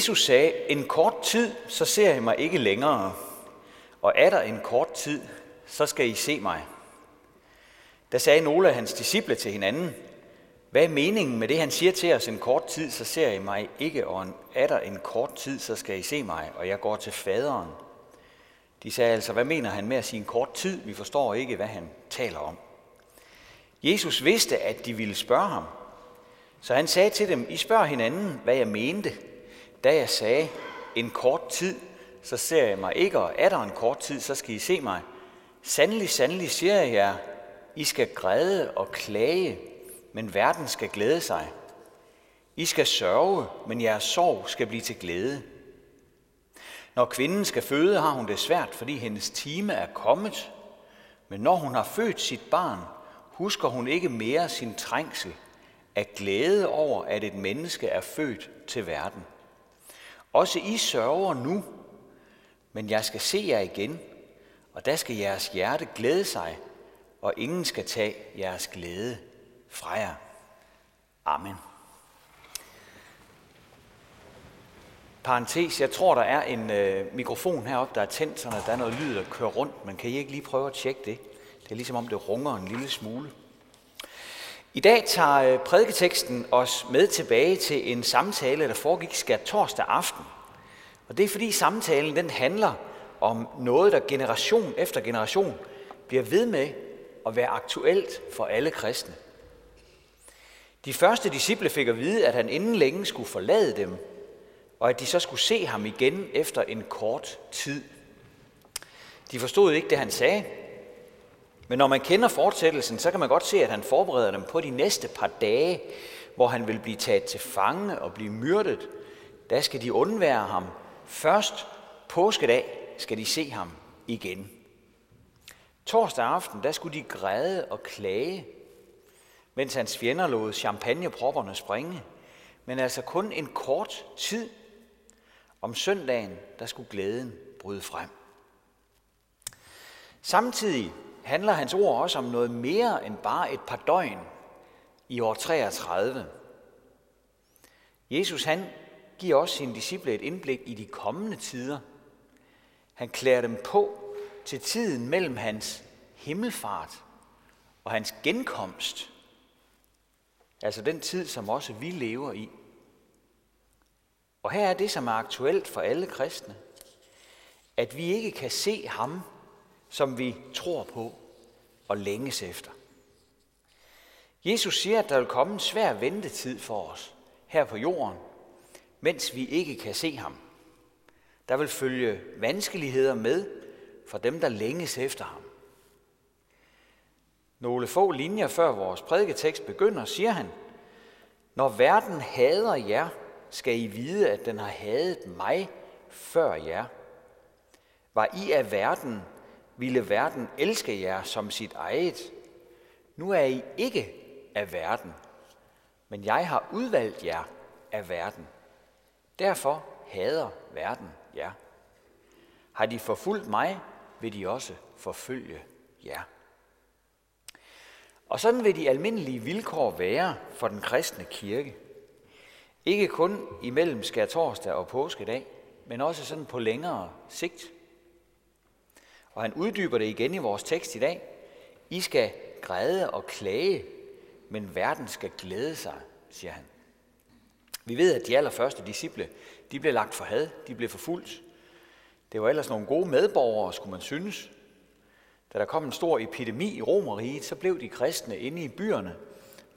Jesus sagde, en kort tid, så ser I mig ikke længere, og er der en kort tid, så skal I se mig. Der sagde nogle af hans disciple til hinanden, hvad er meningen med det, han siger til os, en kort tid, så ser I mig ikke, og er der en kort tid, så skal I se mig, og jeg går til faderen. De sagde altså, hvad mener han med at sige en kort tid? Vi forstår ikke, hvad han taler om. Jesus vidste, at de ville spørge ham, så han sagde til dem, I spørger hinanden, hvad jeg mente, da jeg sagde, en kort tid, så ser jeg mig ikke, og er der en kort tid, så skal I se mig. Sandelig, sandelig siger jeg jer, I skal græde og klage, men verden skal glæde sig. I skal sørge, men jeres sorg skal blive til glæde. Når kvinden skal føde, har hun det svært, fordi hendes time er kommet. Men når hun har født sit barn, husker hun ikke mere sin trængsel af glæde over, at et menneske er født til verden. Også I sørger nu, men jeg skal se jer igen, og der skal jeres hjerte glæde sig, og ingen skal tage jeres glæde fra jer. Amen. Parentes, jeg tror, der er en øh, mikrofon heroppe, der er tændt, så der er noget lyd, der kører rundt, Man kan I ikke lige prøve at tjekke det? Det er ligesom om, det runger en lille smule. I dag tager øh, prædiketeksten os med tilbage til en samtale, der foregik skat torsdag aften. Og det er fordi samtalen den handler om noget, der generation efter generation bliver ved med at være aktuelt for alle kristne. De første disciple fik at vide, at han inden længe skulle forlade dem, og at de så skulle se ham igen efter en kort tid. De forstod ikke det, han sagde, men når man kender fortsættelsen, så kan man godt se, at han forbereder dem på de næste par dage, hvor han vil blive taget til fange og blive myrdet. Der skal de undvære ham. Først påskedag skal de se ham igen. Torsdag aften, der skulle de græde og klage, mens hans fjender lod champagnepropperne springe. Men altså kun en kort tid. Om søndagen, der skulle glæden bryde frem. Samtidig handler hans ord også om noget mere end bare et par døgn i år 33. Jesus han giver også sine disciple et indblik i de kommende tider. Han klæder dem på til tiden mellem hans himmelfart og hans genkomst. Altså den tid, som også vi lever i. Og her er det, som er aktuelt for alle kristne. At vi ikke kan se ham, som vi tror på og længes efter. Jesus siger, at der vil komme en svær ventetid for os her på jorden, mens vi ikke kan se ham. Der vil følge vanskeligheder med for dem, der længes efter ham. Nogle få linjer før vores prædiketekst begynder, siger han, Når verden hader jer, skal I vide, at den har hadet mig før jer. Var I af verden, ville verden elske jer som sit eget. Nu er I ikke af verden, men jeg har udvalgt jer af verden. Derfor hader verden jer. Har de forfulgt mig, vil de også forfølge jer. Og sådan vil de almindelige vilkår være for den kristne kirke. Ikke kun imellem skærtorsdag og påskedag, men også sådan på længere sigt. Og han uddyber det igen i vores tekst i dag. I skal græde og klage, men verden skal glæde sig, siger han. Vi ved, at de allerførste disciple, de blev lagt for had, de blev forfulgt. Det var ellers nogle gode medborgere, skulle man synes. Da der kom en stor epidemi i Romeriet, så blev de kristne inde i byerne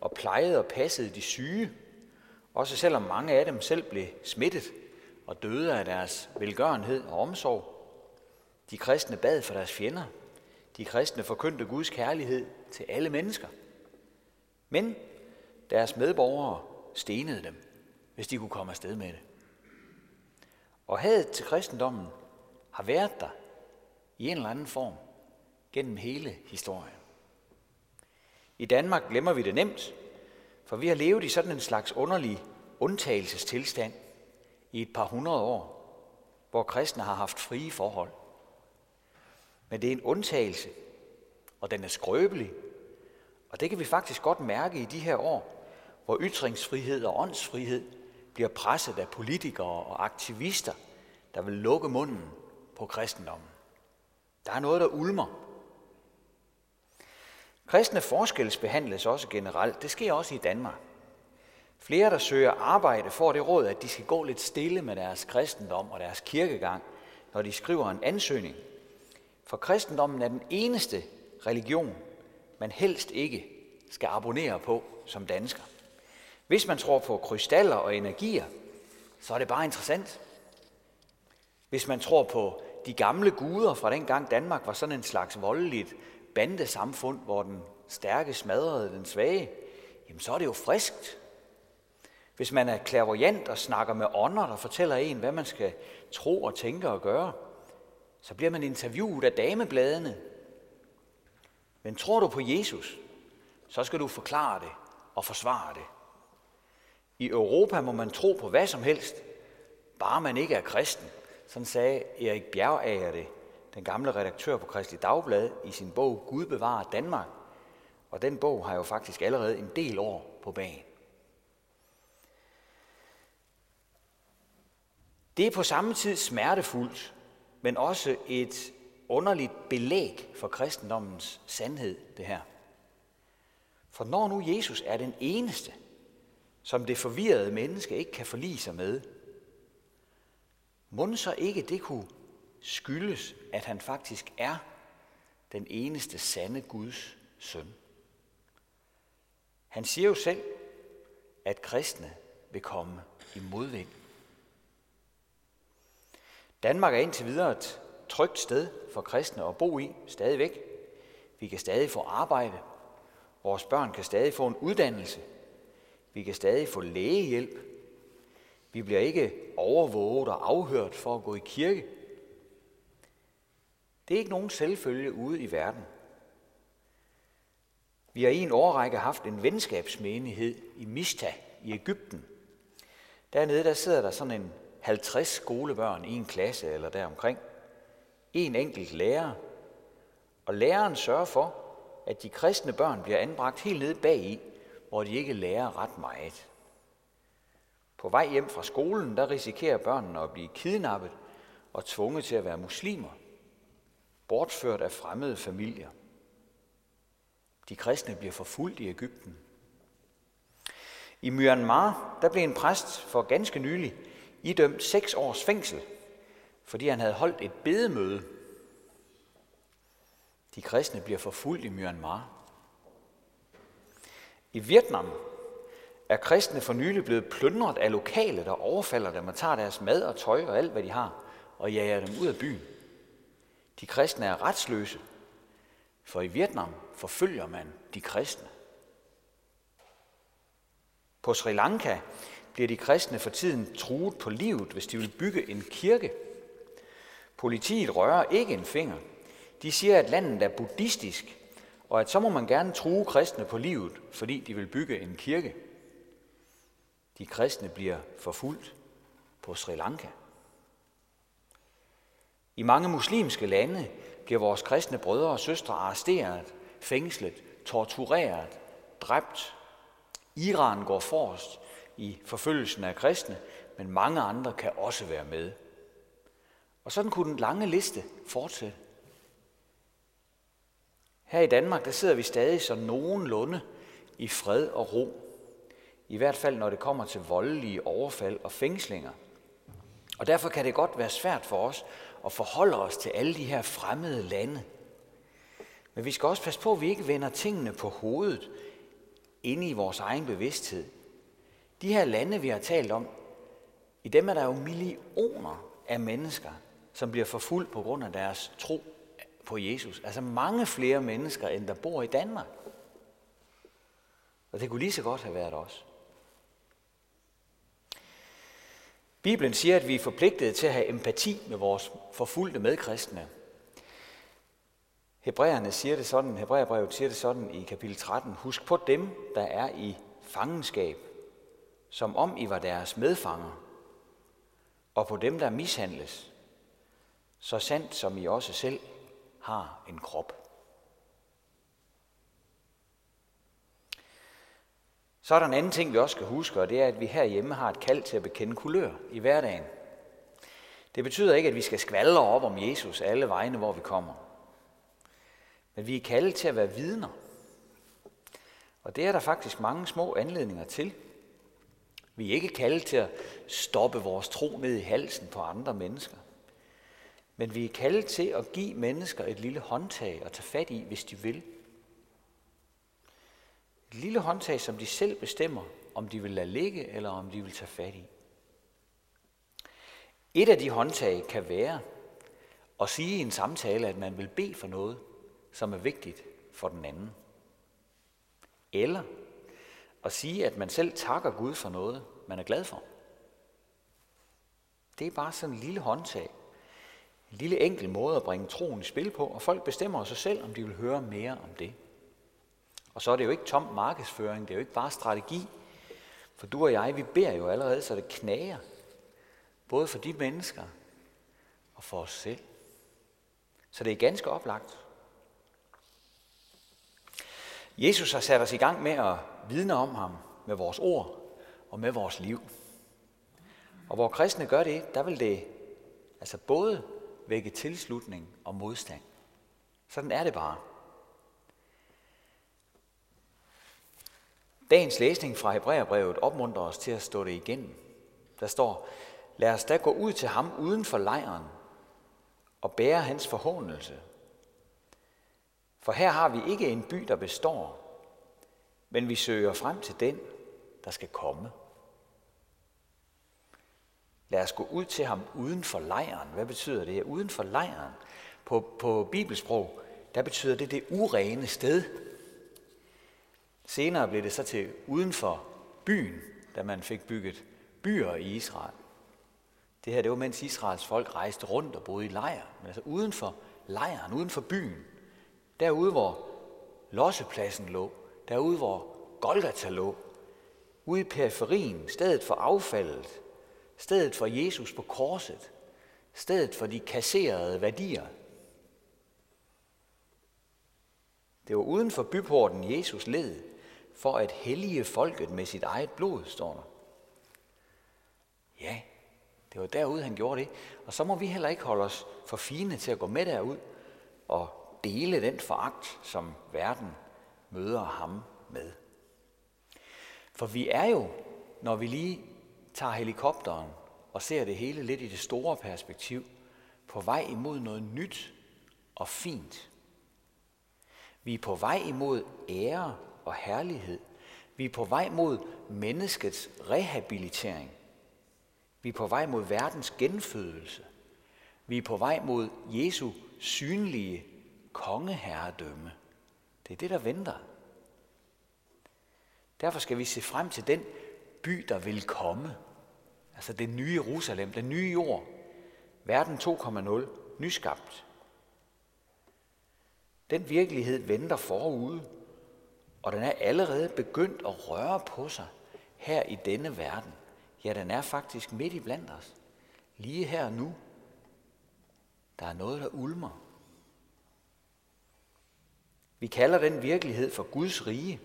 og plejede og passede de syge, også selvom mange af dem selv blev smittet og døde af deres velgørenhed og omsorg. De kristne bad for deres fjender. De kristne forkyndte Guds kærlighed til alle mennesker. Men deres medborgere stenede dem, hvis de kunne komme afsted med det. Og hadet til kristendommen har været der i en eller anden form gennem hele historien. I Danmark glemmer vi det nemt, for vi har levet i sådan en slags underlig undtagelsestilstand i et par hundrede år, hvor kristne har haft frie forhold. Men det er en undtagelse, og den er skrøbelig. Og det kan vi faktisk godt mærke i de her år, hvor ytringsfrihed og åndsfrihed bliver presset af politikere og aktivister, der vil lukke munden på kristendommen. Der er noget, der ulmer. Kristne forskelsbehandles også generelt. Det sker også i Danmark. Flere, der søger arbejde, får det råd, at de skal gå lidt stille med deres kristendom og deres kirkegang, når de skriver en ansøgning. For kristendommen er den eneste religion, man helst ikke skal abonnere på som dansker. Hvis man tror på krystaller og energier, så er det bare interessant. Hvis man tror på de gamle guder fra den gang Danmark var sådan en slags voldeligt bandesamfund, hvor den stærke smadrede den svage, jamen så er det jo friskt. Hvis man er klavoyant og snakker med ånder, der fortæller en, hvad man skal tro og tænke og gøre, så bliver man interviewet af damebladene. Men tror du på Jesus, så skal du forklare det og forsvare det. I Europa må man tro på hvad som helst, bare man ikke er kristen. Sådan sagde Erik Bjergager det, den gamle redaktør på Kristelig Dagblad, i sin bog Gud bevarer Danmark. Og den bog har jo faktisk allerede en del år på banen. Det er på samme tid smertefuldt, men også et underligt belæg for kristendommens sandhed, det her. For når nu Jesus er den eneste, som det forvirrede menneske ikke kan forlige sig med, må så ikke det kunne skyldes, at han faktisk er den eneste sande Guds søn. Han siger jo selv, at kristne vil komme i modvind. Danmark er indtil videre et trygt sted for kristne at bo i, stadigvæk. Vi kan stadig få arbejde. Vores børn kan stadig få en uddannelse. Vi kan stadig få lægehjælp. Vi bliver ikke overvåget og afhørt for at gå i kirke. Det er ikke nogen selvfølge ude i verden. Vi har i en årrække haft en venskabsmenighed i Mista i Ægypten. Dernede der sidder der sådan en 50 skolebørn i en klasse eller deromkring. En enkelt lærer. Og læreren sørger for, at de kristne børn bliver anbragt helt nede bag i, hvor de ikke lærer ret meget. På vej hjem fra skolen, der risikerer børnene at blive kidnappet og tvunget til at være muslimer, bortført af fremmede familier. De kristne bliver forfulgt i Ægypten. I Myanmar, der blev en præst for ganske nylig idømt seks års fængsel, fordi han havde holdt et bedemøde. De kristne bliver forfulgt i Myanmar. I Vietnam er kristne for nylig blevet plyndret af lokale, der overfalder dem og tager deres mad og tøj og alt, hvad de har, og jager dem ud af byen. De kristne er retsløse, for i Vietnam forfølger man de kristne. På Sri Lanka bliver de kristne for tiden truet på livet, hvis de vil bygge en kirke. Politiet rører ikke en finger. De siger, at landet er buddhistisk, og at så må man gerne true kristne på livet, fordi de vil bygge en kirke. De kristne bliver forfulgt på Sri Lanka. I mange muslimske lande bliver vores kristne brødre og søstre arresteret, fængslet, tortureret, dræbt. Iran går forrest i forfølgelsen af kristne, men mange andre kan også være med. Og sådan kunne den lange liste fortsætte. Her i Danmark, der sidder vi stadig så nogenlunde i fred og ro. I hvert fald, når det kommer til voldelige overfald og fængslinger. Og derfor kan det godt være svært for os at forholde os til alle de her fremmede lande. Men vi skal også passe på, at vi ikke vender tingene på hovedet inde i vores egen bevidsthed. De her lande, vi har talt om, i dem er der jo millioner af mennesker, som bliver forfulgt på grund af deres tro på Jesus. Altså mange flere mennesker, end der bor i Danmark. Og det kunne lige så godt have været os. Bibelen siger, at vi er forpligtet til at have empati med vores forfulgte medkristne. Hebræerne siger det sådan, Hebræerbrevet siger det sådan i kapitel 13. Husk på dem, der er i fangenskab, som om I var deres medfanger, og på dem, der mishandles, så sandt som I også selv har en krop. Så er der en anden ting, vi også skal huske, og det er, at vi herhjemme har et kald til at bekende kulør i hverdagen. Det betyder ikke, at vi skal skvaldre op om Jesus alle vegne, hvor vi kommer. Men vi er kaldet til at være vidner. Og det er der faktisk mange små anledninger til. Vi er ikke kaldet til at stoppe vores tro ned i halsen på andre mennesker. Men vi er kaldet til at give mennesker et lille håndtag at tage fat i, hvis de vil. Et lille håndtag, som de selv bestemmer, om de vil lade ligge, eller om de vil tage fat i. Et af de håndtag kan være at sige i en samtale, at man vil bede for noget, som er vigtigt for den anden. Eller at sige, at man selv takker Gud for noget, man er glad for. Det er bare sådan en lille håndtag. En lille enkel måde at bringe troen i spil på, og folk bestemmer sig selv, om de vil høre mere om det. Og så er det jo ikke tom markedsføring, det er jo ikke bare strategi. For du og jeg, vi beder jo allerede, så det knager. Både for de mennesker og for os selv. Så det er ganske oplagt. Jesus har sat os i gang med at vidne om ham med vores ord og med vores liv. Og hvor kristne gør det, der vil det altså både vække tilslutning og modstand. Sådan er det bare. Dagens læsning fra Hebræerbrevet opmuntrer os til at stå det igennem. Der står, lad os da gå ud til ham uden for lejren og bære hans forhåndelse. For her har vi ikke en by, der består, men vi søger frem til den, der skal komme. Lad os gå ud til ham uden for lejren. Hvad betyder det? Uden for lejren. På, på bibelsprog, der betyder det det urene sted. Senere blev det så til uden for byen, da man fik bygget byer i Israel. Det her, det var mens Israels folk rejste rundt og boede i lejr. Men altså uden for lejren, uden for byen. Derude, hvor lossepladsen lå. Derude, hvor Golgata lå. Ude i periferien, stedet for affaldet. Stedet for Jesus på korset. Stedet for de kasserede værdier. Det var uden for byporten, Jesus led, for at hellige folket med sit eget blod, står der. Ja, det var derude, han gjorde det. Og så må vi heller ikke holde os for fine til at gå med derud og dele den foragt, som verden møder ham med. For vi er jo, når vi lige tager helikopteren og ser det hele lidt i det store perspektiv, på vej imod noget nyt og fint. Vi er på vej imod ære og herlighed. Vi er på vej mod menneskets rehabilitering. Vi er på vej mod verdens genfødelse. Vi er på vej mod Jesu synlige kongeherredømme. Det er det, der venter. Derfor skal vi se frem til den by, der vil komme. Altså det nye Jerusalem, den nye jord. Verden 2.0, nyskabt. Den virkelighed venter forude, og den er allerede begyndt at røre på sig her i denne verden. Ja, den er faktisk midt i blandt os. Lige her nu. Der er noget, der ulmer. Vi kalder den virkelighed for Guds rige,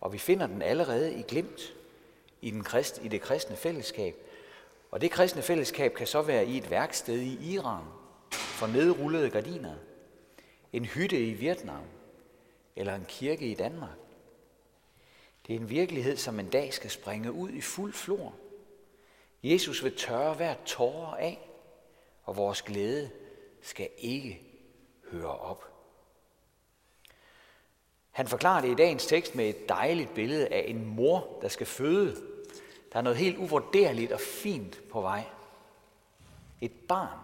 og vi finder den allerede i glimt i, den krist, i det kristne fællesskab. Og det kristne fællesskab kan så være i et værksted i Iran for nedrullede gardiner, en hytte i Vietnam eller en kirke i Danmark. Det er en virkelighed, som en dag skal springe ud i fuld flor. Jesus vil tørre hver tårer af, og vores glæde skal ikke høre op. Han forklarer det i dagens tekst med et dejligt billede af en mor, der skal føde. Der er noget helt uvurderligt og fint på vej. Et barn.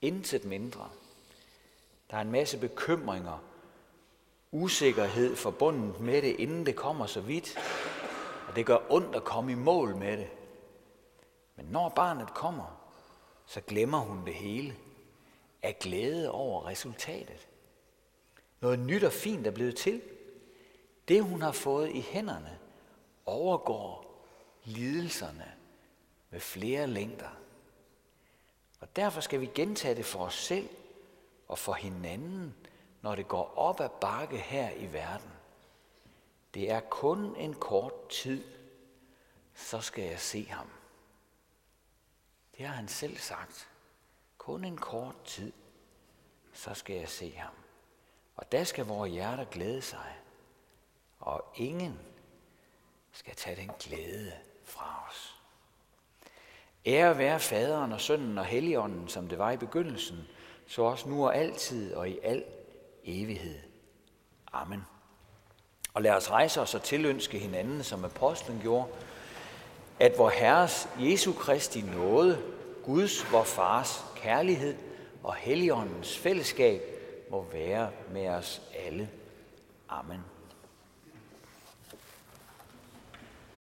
Intet mindre. Der er en masse bekymringer, usikkerhed forbundet med det, inden det kommer så vidt. Og det gør ondt at komme i mål med det. Men når barnet kommer, så glemmer hun det hele af glæde over resultatet. Noget nyt og fint er blevet til. Det, hun har fået i hænderne, overgår lidelserne med flere længder. Og derfor skal vi gentage det for os selv og for hinanden, når det går op ad bakke her i verden. Det er kun en kort tid, så skal jeg se ham. Det har han selv sagt. Kun en kort tid, så skal jeg se ham. Og der skal vores hjerter glæde sig. Og ingen skal tage den glæde fra os. Ære være faderen og sønnen og helligånden, som det var i begyndelsen, så også nu og altid og i al evighed. Amen. Og lad os rejse os og tilønske hinanden, som apostlen gjorde, at vor Herres Jesu Kristi nåde, Guds, vor Fars kærlighed og Helligåndens fællesskab må være med os alle. Amen.